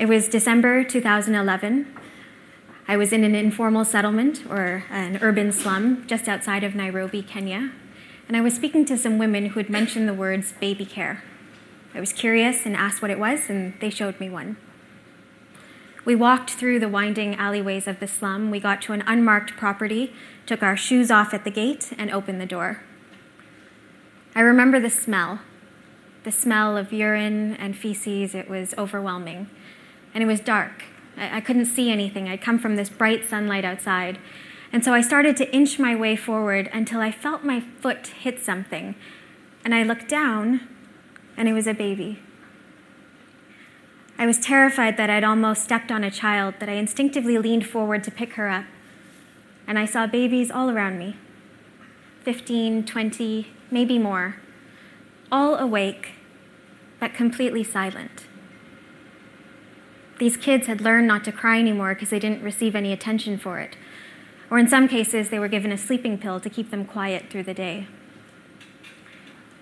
It was December 2011. I was in an informal settlement or an urban slum just outside of Nairobi, Kenya, and I was speaking to some women who had mentioned the words baby care. I was curious and asked what it was, and they showed me one. We walked through the winding alleyways of the slum. We got to an unmarked property, took our shoes off at the gate, and opened the door. I remember the smell the smell of urine and feces. It was overwhelming. And it was dark. I, I couldn't see anything. I'd come from this bright sunlight outside. And so I started to inch my way forward until I felt my foot hit something. And I looked down, and it was a baby. I was terrified that I'd almost stepped on a child, that I instinctively leaned forward to pick her up. And I saw babies all around me 15, 20, maybe more, all awake, but completely silent. These kids had learned not to cry anymore because they didn't receive any attention for it. Or in some cases, they were given a sleeping pill to keep them quiet through the day.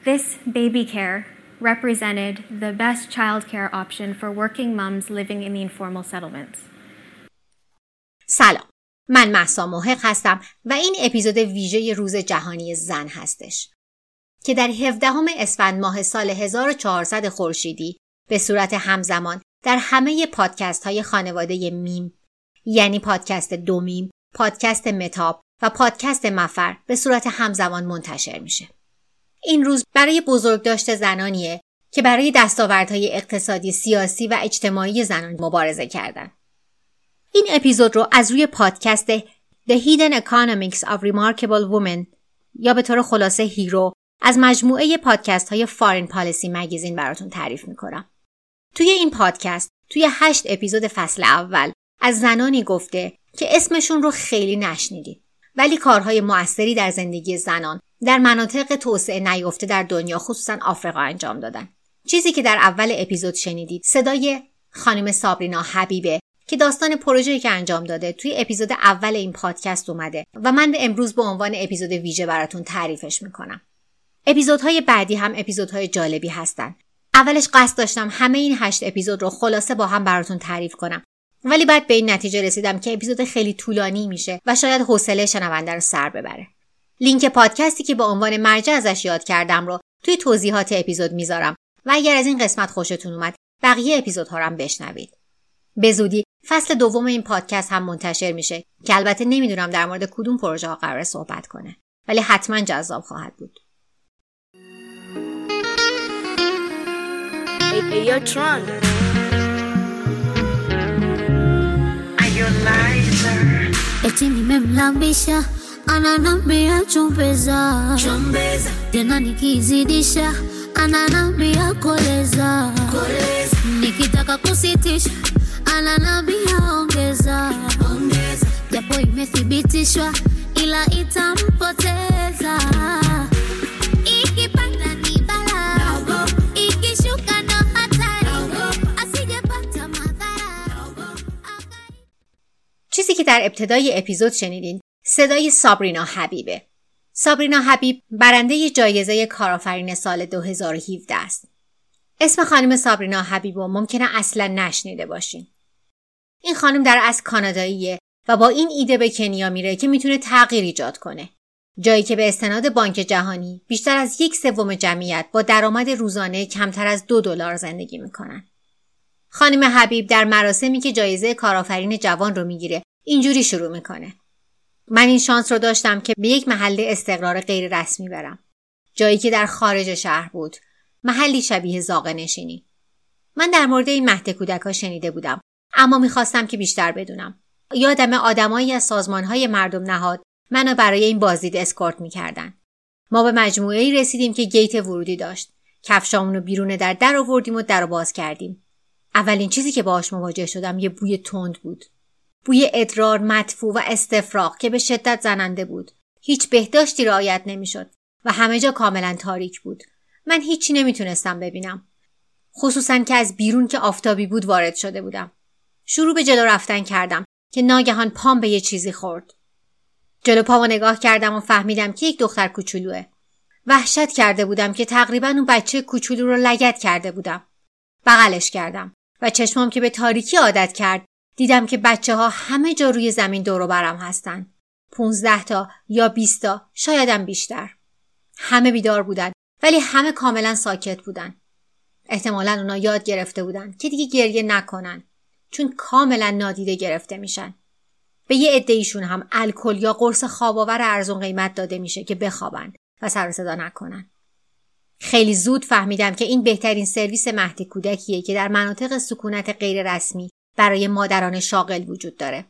This baby care represented the best childcare option for working moms living in the informal settlements. سلام من محسا محق هستم و این اپیزود ویژه روز جهانی زن هستش که در 17 اسفند ماه سال 1400 خورشیدی به صورت همزمان در همه پادکست های خانواده میم یعنی پادکست دومیم، پادکست متاب و پادکست مفر به صورت همزمان منتشر میشه. این روز برای بزرگداشت زنانیه که برای دستاوردهای اقتصادی، سیاسی و اجتماعی زنان مبارزه کردند. این اپیزود رو از روی پادکست The Hidden Economics of Remarkable Women یا به طور خلاصه هیرو از مجموعه پادکست های فارین پالیسی مگزین براتون تعریف می‌کنم. توی این پادکست توی هشت اپیزود فصل اول از زنانی گفته که اسمشون رو خیلی نشنیدید ولی کارهای موثری در زندگی زنان در مناطق توسعه نیفته در دنیا خصوصا آفریقا انجام دادن. چیزی که در اول اپیزود شنیدید صدای خانم سابرینا حبیبه که داستان پروژه‌ای که انجام داده توی اپیزود اول این پادکست اومده و من امروز به عنوان اپیزود ویژه براتون تعریفش می‌کنم. اپیزودهای بعدی هم اپیزودهای جالبی هستن. اولش قصد داشتم همه این هشت اپیزود رو خلاصه با هم براتون تعریف کنم. ولی بعد به این نتیجه رسیدم که اپیزود خیلی طولانی میشه و شاید حوصله شنونده رو سر ببره. لینک پادکستی که با عنوان مرجع ازش یاد کردم رو توی توضیحات اپیزود می‌ذارم و اگر از این قسمت خوشتون اومد بقیه اپیزودها رو هم بشنوید. به زودی فصل دوم این پادکست هم منتشر میشه که البته نمی‌دونم در مورد کدوم پروژه ها قرار صحبت کنه ولی حتما جذاب خواهد بود. Hey, you're drunk. eti nimemlambisha ananambia chumbeza. Tena nikizidisha ananambia koleza. Nikitaka kusitisha ananambia ongeza. Ongeza. japo imethibitishwa ila itampoteza که در ابتدای اپیزود شنیدین. صدای سابرینا حبیبه. سابرینا حبیب برنده جایزه کارآفرین سال 2017 است. اسم خانم سابرینا حبیب رو ممکنه اصلا نشنیده باشین. این خانم در اصل کاناداییه و با این ایده به کنیا میره که می‌تونه تغییر ایجاد کنه. جایی که به استناد بانک جهانی بیشتر از یک سوم جمعیت با درآمد روزانه کمتر از دو دلار زندگی می‌کنن. خانم حبیب در مراسمی که جایزه کارآفرین جوان رو می‌گیره اینجوری شروع می‌کنه. من این شانس رو داشتم که به یک محله استقرار غیر رسمی برم. جایی که در خارج شهر بود. محلی شبیه زاغه نشینی. من در مورد این مهد کودک شنیده بودم. اما می‌خواستم که بیشتر بدونم. یادم آدمایی از سازمانهای مردم نهاد منو برای این بازدید اسکورت می‌کردن. ما به مجموعه ای رسیدیم که گیت ورودی داشت. کفشامون رو بیرون در در آوردیم و در باز کردیم. اولین چیزی که باهاش مواجه شدم یه بوی تند بود. بوی ادرار مدفوع و استفراغ که به شدت زننده بود. هیچ بهداشتی رعایت نمی‌شد و همه جا کاملا تاریک بود. من هیچی نمی‌تونستم ببینم. خصوصا که از بیرون که آفتابی بود وارد شده بودم. شروع به جلو رفتن کردم که ناگهان پام به یه چیزی خورد. جلو پامو نگاه کردم و فهمیدم که یک دختر کوچولوه. وحشت کرده بودم که تقریبا اون بچه کوچولو رو لگت کرده بودم. بغلش کردم و چشمام که به تاریکی عادت کرد دیدم که بچه ها همه جا روی زمین دور برم هستن. 15 تا یا 20 تا شایدم بیشتر. همه بیدار بودن ولی همه کاملا ساکت بودن. احتمالا اونا یاد گرفته بودن که دیگه گریه نکنن چون کاملا نادیده گرفته میشن. به یه عده هم الکل یا قرص خواباور ارزون قیمت داده میشه که بخوابن و سر صدا نکنن. خیلی زود فهمیدم که این بهترین سرویس مهد کودکیه که در مناطق سکونت غیر رسمی برای مادران شاغل وجود داره.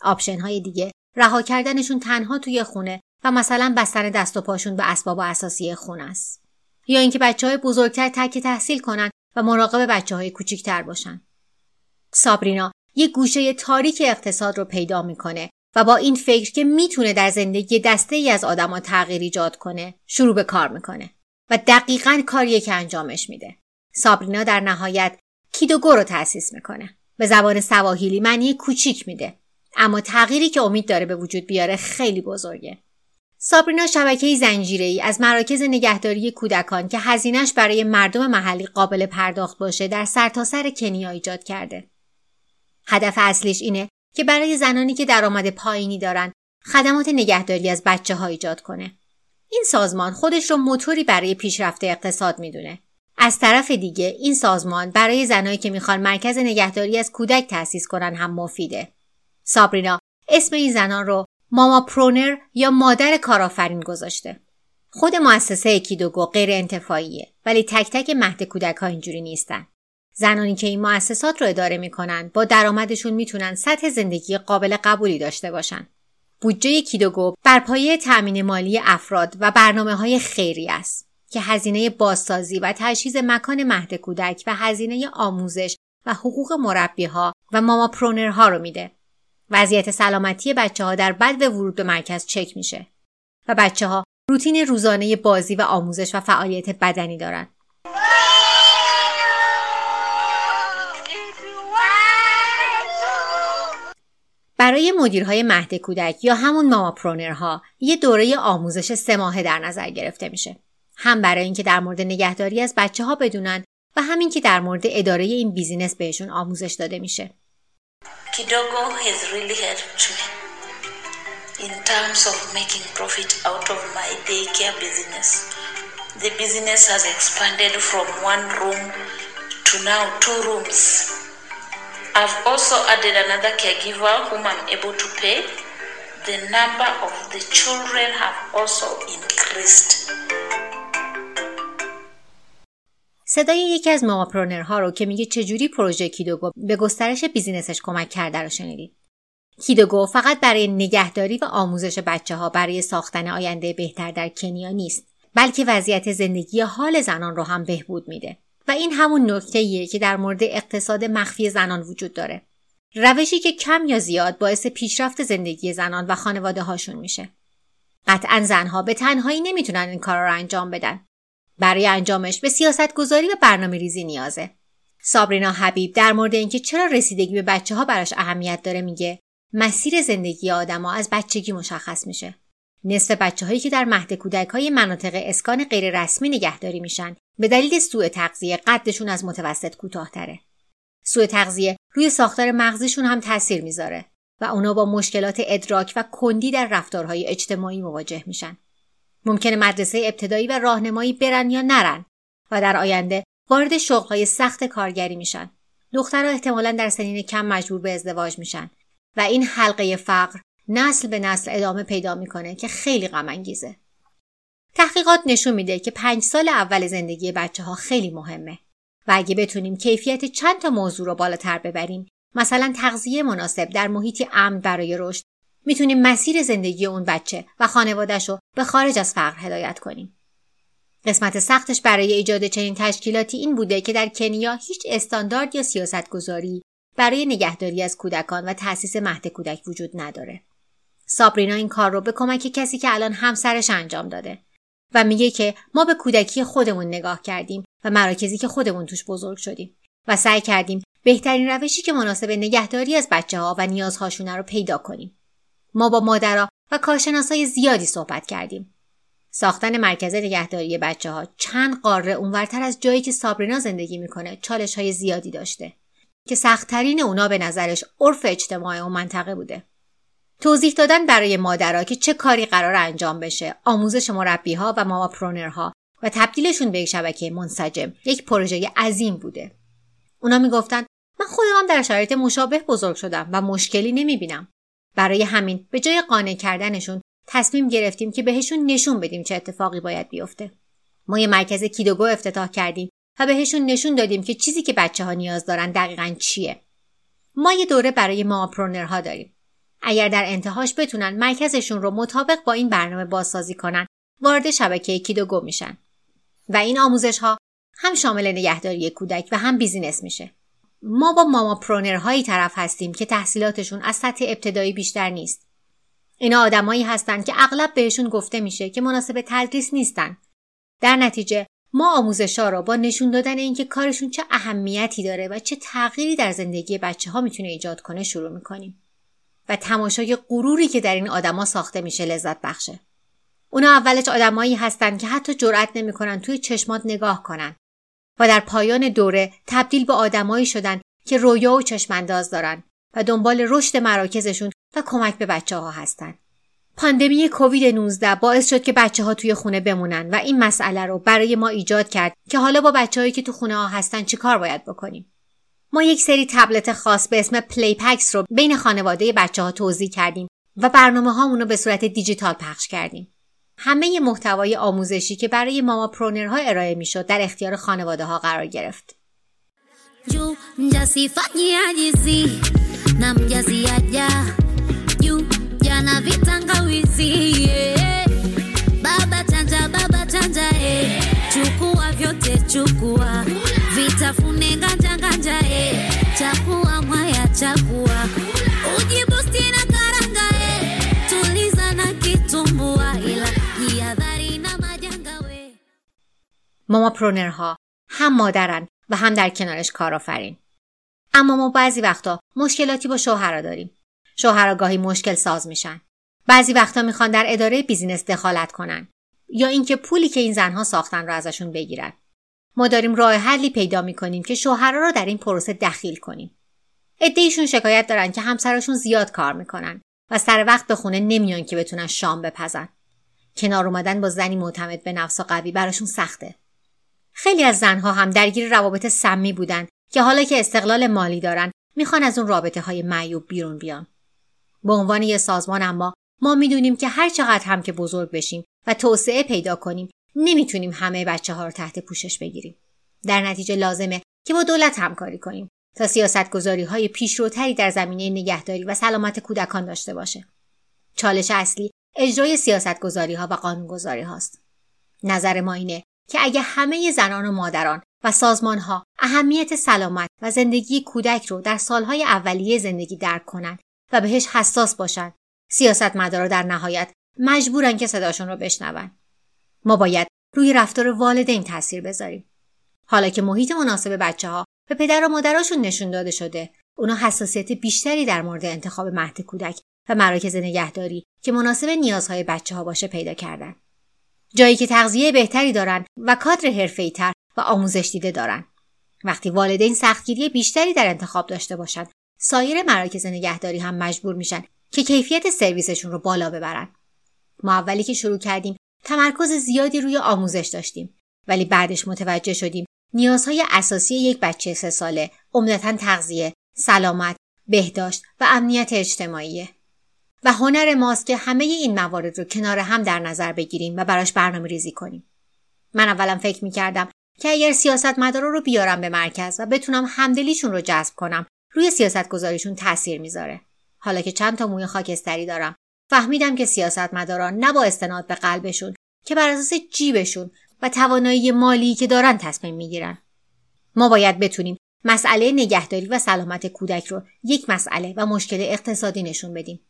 option های دیگه رها کردنشون تنها توی خونه و مثلا بستن دست و پاشون به اسباب اثاثیه خونه است. یا اینکه بچه های بزرگتر ترک تحصیل کنن و مراقب بچه های کوچیکتر باشن. سابرینا یه گوشه تاریک اقتصاد رو پیدا می‌کنه و با این فکر که می‌تونه در زندگی دسته ای از آدما تغییر ایجاد کنه شروع به کار می‌کنه و دقیقا کاریه که انجامش میده. سابرینا در نهایت کیدوگو رو تأسیس می‌کنه. به زبان سواهیلی معنی کوچیک میده. اما تغییری که امید داره به وجود بیاره خیلی بزرگه. سابرینا شبکه زنجیره ای از مراکز نگهداری کودکان که هزینش برای مردم محلی قابل پرداخت باشه در سرتاسر سر کنیا ایجاد کرده. هدف اصلیش اینه که برای زنانی که درآمد پایینی دارن خدمات نگهداری از بچه ها ایجاد کنه. این سازمان خودش رو موتوری برای پیشرفت اقتصاد می‌دونه. از طرف دیگه این سازمان برای زنایی که می‌خوان مرکز نگهداری از کودک تأسیس کنن هم مفیده. سابرینا اسم این زنان رو ماما پرونر یا مادر کارآفرین گذاشته. خود مؤسسه کیدوگو غیر انتفاعیه ولی تک تک مهد کودک ها اینجوری نیستن. زنانی که این مؤسسات رو اداره می‌کنن با درآمدشون می‌تونن سطح زندگی قابل قبولی داشته باشن. بودجه کیدوگو بر پایه تأمین مالی افراد و برنامه های خیری است که هزینه بازسازی و تجهیز مکان مهد کودک و هزینه آموزش و حقوق مربی ها و ماما ها رو میده. وضعیت سلامتی بچه ها در بد ورود به مرکز چک میشه و بچه ها روتین روزانه بازی و آموزش و فعالیت بدنی دارند. برای مدیرهای مهد کودک یا همون ماما پرونرها یه دوره آموزش سه ماهه در نظر گرفته میشه. هم برای اینکه در مورد نگهداری از بچه ها بدونن و همین که در مورد اداره این بیزینس بهشون آموزش داده میشه. Kidogo has really helped me in terms of making profit out of my daycare business. The business has expanded from one room to now two rooms. I've also added another caregiver whom I'm able to pay. The number of the children have also increased. صدای یکی از ماماپرونرها رو که میگه چجوری پروژه کیدوگو به گسترش بیزینسش کمک کرده رو شنیدید. کیدوگو فقط برای نگهداری و آموزش بچه ها برای ساختن آینده بهتر در کنیا نیست بلکه وضعیت زندگی حال زنان رو هم بهبود میده. و این همون نکته که در مورد اقتصاد مخفی زنان وجود داره. روشی که کم یا زیاد باعث پیشرفت زندگی زنان و خانواده هاشون میشه. قطعا زنها به تنهایی نمی‌تونن این کار رو انجام بدن. برای انجامش به سیاست گذاری و برنامه ریزی نیازه. سابرینا حبیب در مورد اینکه چرا رسیدگی به بچه ها براش اهمیت داره میگه مسیر زندگی آدما از بچگی مشخص میشه. نصف بچه هایی که در مهد کودک های مناطق اسکان غیر رسمی نگهداری میشن به دلیل سوء تغذیه قدشون از متوسط کوتاهتره. سوء تغذیه روی ساختار مغزشون هم تاثیر می‌ذاره و اونا با مشکلات ادراک و کندی در رفتارهای اجتماعی مواجه میشن. ممکنه مدرسه ابتدایی و راهنمایی برن یا نرن و در آینده وارد شغلهای سخت کارگری میشن. دخترها احتمالا در سنین کم مجبور به ازدواج میشن و این حلقه فقر نسل به نسل ادامه پیدا می‌کنه که خیلی غم انگیزه. تحقیقات نشون میده که پنج سال اول زندگی بچه ها خیلی مهمه و اگه بتونیم کیفیت چند تا موضوع رو بالاتر ببریم مثلا تغذیه مناسب در محیطی امن برای رشد می‌تونیم مسیر زندگی اون بچه و خانوادهش رو به خارج از فقر هدایت کنیم. قسمت سختش برای ایجاد چنین تشکیلاتی این بوده که در کنیا هیچ استاندارد یا سیاست گذاری برای نگهداری از کودکان و تأسیس مهد کودک وجود نداره. سابرینا این کار رو به کمک کسی که الان همسرش انجام داده و میگه که ما به کودکی خودمون نگاه کردیم و مراکزی که خودمون توش بزرگ شدیم و سعی کردیم بهترین روشی که مناسب نگهداری از بچه ها و نیازهاشونه رو پیدا کنیم. ما با مادرها و کارشناسای زیادی صحبت کردیم. ساختن مرکز نگهداری بچه ها چند قاره اونورتر از جایی که سابرینا زندگی می‌کنه چالش های زیادی داشته که سختترین اونا به نظرش عرف اجتماع اون منطقه بوده. توضیح دادن برای مادرها که چه کاری قرار انجام بشه، آموزش مربی ها و ماما پرونرها و تبدیلشون به یک شبکه منسجم یک پروژه عظیم بوده. اونا می‌گفتن من خودم در شرایط مشابه بزرگ شدم و مشکلی نمی‌بینم. برای همین به جای قانع کردنشون تصمیم گرفتیم که بهشون نشون بدیم چه اتفاقی باید بیفته. ما یه مرکز کیدوگو افتتاح کردیم و بهشون نشون دادیم که چیزی که بچه ها نیاز دارن دقیقا چیه. ما یه دوره برای ما پرونرها داریم. اگر در انتهاش بتونن مرکزشون رو مطابق با این برنامه بازسازی کنن وارد شبکه کیدوگو میشن و این آموزش ها هم شامل نگهداری کودک و هم بیزینس میشه. ما با ماما پرونرهایی طرف هستیم که تحصیلاتشون از سطح ابتدایی بیشتر نیست. اینا آدمایی هستند که اغلب بهشون گفته میشه که مناسب تدریس نیستن. در نتیجه ما آموزشا رو با نشون دادن اینکه کارشون چه اهمیتی داره و چه تغییری در زندگی بچه ها می‌تونه ایجاد کنه شروع می‌کنیم. و تماشای غروری که در این آدما ساخته میشه لذت بخشه. اونا اولش آدمایی هستن که حتی جرأت نمی‌کنن توی چشمات نگاه کنن و در پایان دوره تبدیل به آدمایی شدن که رویا و چشمانداز دارن و دنبال رشد مراکزشون و کمک به بچه ها هستن. پاندمی کووید 19 باعث شد که بچه ها توی خونه بمونن و این مسئله رو برای ما ایجاد کرد که حالا با بچههایی که تو خونه ها هستن چیکار باید بکنیم. ما یک سری تبلت خاص به اسم پلی پکس رو بین خانواده بچه ها توزیع کردیم و برنامه هامون رو به صورت دیجیتال پخش کردیم. همه محتوای آموزشی که برای mamapreneur ها ارائه می در اختیار خانواده ها قرار گرفت. Chukua vyote chukua. ماما پرونرها هم مادرن و هم در کنارش کارآفرین. اما ما بعضی وقتا مشکلاتی با شوهرها داریم. شوهرها گاهی مشکل ساز میشن. بعضی وقتا می‌خوان در اداره بیزینس دخالت کنن یا اینکه پولی که این زنها ساختن رو ازشون بگیرن. ما داریم راه حلی پیدا می‌کنیم که شوهرها رو در این پروسه دخیل کنیم. عدهشون شکایت دارن که همسرشون زیاد کار می‌کنن و سر وقت به خونه نمیان که بتونن شام بپزن. کنار اومدن با زنی معتمد به نفس و قوی براشون سخته. خیلی از زنها هم درگیر روابط سمی بودن که حالا که استقلال مالی دارن می‌خوان از اون رابطه های معیوب بیرون بیان. به عنوان یه سازمان اما ما می‌دونیم که هر چقدر هم که بزرگ بشیم و توسعه پیدا کنیم نمی‌تونیم همه بچه ها رو تحت پوشش بگیریم. در نتیجه لازمه که با دولت همکاری کنیم تا سیاست گذاری های پیشروتری در زمینه نگهداری و سلامت کودکان داشته باشه. چالش اصلی اجرای سیاست گذاری ها و قانون گذاری هاست. نظر ما اینه که اگه همه زنان و مادران و سازمان ها اهمیت سلامت و زندگی کودک رو در سالهای اولیه زندگی درک کنند و بهش حساس باشن سیاستمدارا در نهایت مجبورن که صداشون رو بشنون. ما باید روی رفتار والدین تاثیر بذاریم. حالا که محیط مناسب بچه ها به پدر و مادراشون نشون داده شده اونا حساسیت بیشتری در مورد انتخاب مهد کودک و مراکز نگهداری که مناسب نیازهای بچه ها باشه پیدا کردن. جایی که تغذیه بهتری دارن و کادر حرفه‌ای‌تر و آموزش دیده دارن. وقتی والدین سختگیری بیشتری در انتخاب داشته باشند، سایر مراکز نگهداری هم مجبور میشن که کیفیت سرویسشون رو بالا ببرن. ما اولی که شروع کردیم تمرکز زیادی روی آموزش داشتیم ولی بعدش متوجه شدیم نیازهای اساسی یک بچه سه ساله عمدتا تغذیه، سلامت، بهداشت و امنیت اجتماعیه. و هنر ماست که همه این موارد رو کنار هم در نظر بگیریم و براش برنامه ریزی کنیم. من اولا فکر می کردم که اگر سیاست مدارا رو بیارم به مرکز و بتونم همدلیشون رو جذب کنم روی سیاست گذاریشون تاثیر می‌ذاره. حالا که چند تا موی خاکستری دارم فهمیدم که سیاست مداران نه با استناد به قلبشون که بر اساس جیبشون و توانایی مالی که دارن تصمیم می‌گیرن. ما باید بتونیم مسئله نگهداری و سلامت کودک رو یک مسئله و مشکل اقتصادی نشون بدیم.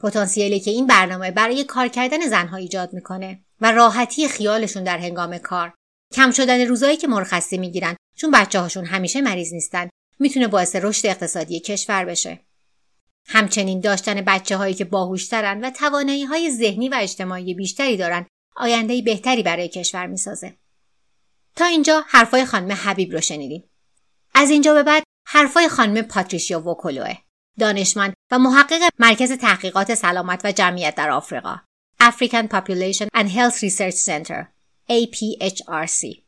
پتانسیلی که این برنامه برای کار کردن زنها ایجاد می‌کنه و راحتی خیالشون در هنگام کار کم شدن روزایی که مرخصی می‌گیرن چون بچه هاشون همیشه مریض نیستن می‌تونه باعث رشد اقتصادی کشور بشه همچنین داشتن بچه هایی که باهوشترن و توانایی های ذهنی و اجتماعی بیشتری دارن آینده بهتری برای کشور می‌سازه. تا اینجا حرفای خانم حبیب رو شنیدیم. از اینجا به بعد حرفای خانم پاتریشیا وکولوه دانشمند و محقق مرکز تحقیقات سلامت و جمعیت در آفریقا African Population and Health Research Center APHRC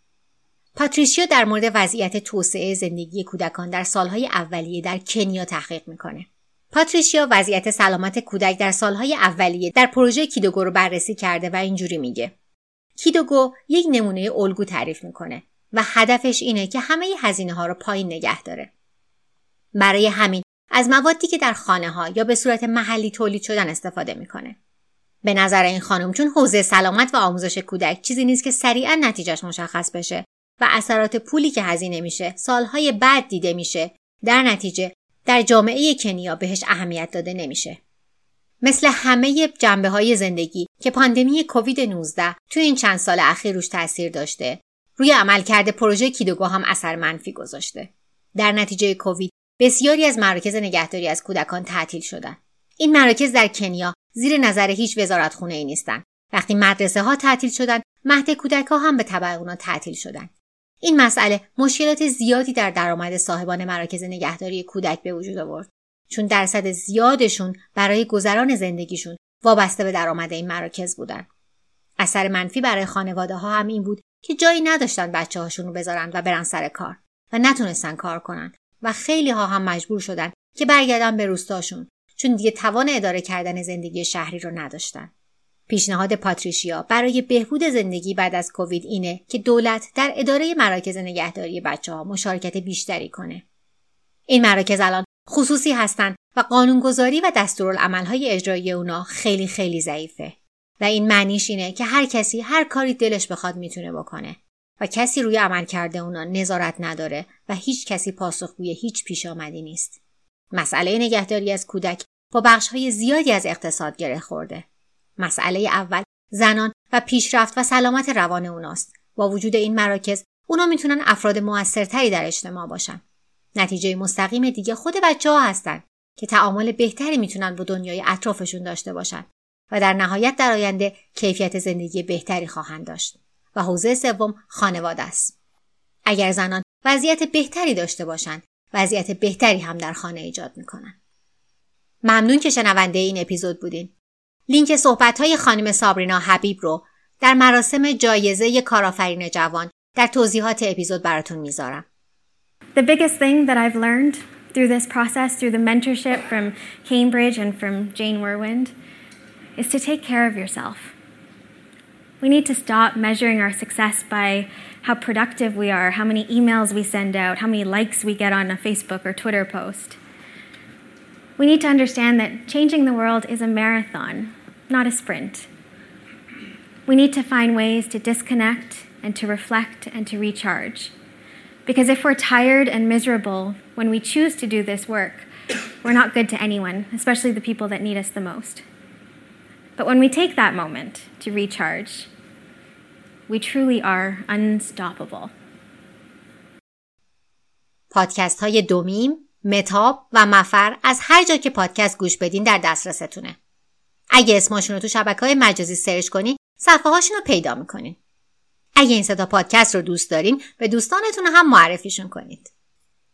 پاتریشیا در مورد وضعیت توسعه زندگی کودکان در سالهای اولیه در کنیا تحقیق می‌کنه. پاتریشیا وضعیت سلامت کودک در سالهای اولیه در پروژه کیدوگو رو بررسی کرده و اینجوری میگه. کیدوگو یک نمونه الگو تعریف می‌کنه و هدفش اینه که همه هزینه ها رو پایین نگه داره. برای همین از موادی که در خانه ها یا به صورت محلی تولید شدن استفاده می‌کنه. به نظر این خانم چون حوزه سلامت و آموزش کودک چیزی نیست که سریعا نتیجهش مشخص بشه و اثرات پولی که هزینه میشه سالهای بعد دیده میشه در نتیجه در جامعه کنیا بهش اهمیت داده نمیشه. مثل همه جنبه های زندگی که پاندمی کووید 19 تو این چند سال اخیر روش تاثیر داشته روی عملکرد پروژه کیدوگو هم اثر منفی گذاشته. در نتیجه کووید بسیاری از مراکز نگهداری از کودکان تعطیل شدند. این مراکز در کنیا زیر نظر هیچ وزارت خونه ای نیستن. وقتی مدرسه ها تعطیل شدن، مهد کودک ها هم به طبع اونا تعطیل شدن. این مسئله مشکلات زیادی در درآمد صاحبان مراکز نگهداری کودک به وجود آورد. چون درصد زیادشون برای گذران زندگیشون وابسته به درآمد این مراکز بودن. اثر منفی برای خانواده ها هم این بود که جایی نداشتن بچه هاشون رو بذارن و برن سر کار و نتونستن کار کنن و خیلی ها هم مجبور شدن که برگردن به روستاشون چون دیگه توان اداره کردن زندگی شهری رو نداشتن. پیشنهاد پاتریشیا برای بهبود زندگی بعد از کووید اینه که دولت در اداره مراکز نگهداری بچه ها مشارکت بیشتری کنه. این مراکز الان خصوصی هستند و قانونگذاری و دستورالعملهای اجرایی اونا خیلی خیلی ضعیفه و این معنیش اینه که هر کسی هر کاری دلش بخواد می‌تونه بکنه و کسی روی عمل کرده اونا نظارت نداره و هیچ کسی پاسخگوی هیچ پیش آمدی نیست. مسئله نگهداری از کودک با بخش های زیادی از اقتصاد گره خورده. مسئله اول زنان و پیشرفت و سلامت روان اوناست. با وجود این مراکز اونا می‌تونن افراد موثرتری در اجتماع باشن. نتیجه مستقیم دیگه خود بچه ها هستن که تعامل بهتری می‌تونن با دنیای اطرافشون داشته باشن و در نهایت در آینده کیفیت زندگی بهتری خواهند داشت. و حوزه سوم خانواده است. اگر زنان وضعیت بهتری داشته باشند، وضعیت بهتری هم در خانه ایجاد می‌کنن. ممنون که شنونده این اپیزود بودین. لینک صحبت های خانم سابرینا حبیب رو در مراسم جایزه کارآفرین جوان در توضیحات اپیزود براتون می‌ذارم. The biggest thing that I've learned through this process, through the mentorship from Cambridge and from Jane Werwind, is to take care of yourself. We need to stop measuring our success by how productive we are, how many emails we send out, how many likes we get on a Facebook or Twitter post. We need to understand that changing the world is a marathon, not a sprint. We need to find ways to disconnect and to reflect and to recharge. Because if we're tired and miserable when we choose to do this work, we're not good to anyone, especially the people that need us the most. But when we take that moment to recharge, we truly are unstoppable. پادکست های دومیم، متاب و مفر از هر جا که پادکست گوش بدین در دسترستونه. اگه اسمشون رو تو شبکه های مجازی سرچ کنین صفحه هاشون رو پیدا می‌کنین. اگه این صدا پادکست رو دوست دارین به دوستانتون هم معرفیشون کنید.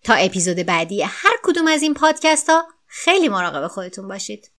تا اپیزود بعدی هر کدوم از این پادکست ها خیلی مراقب خودتون باشید.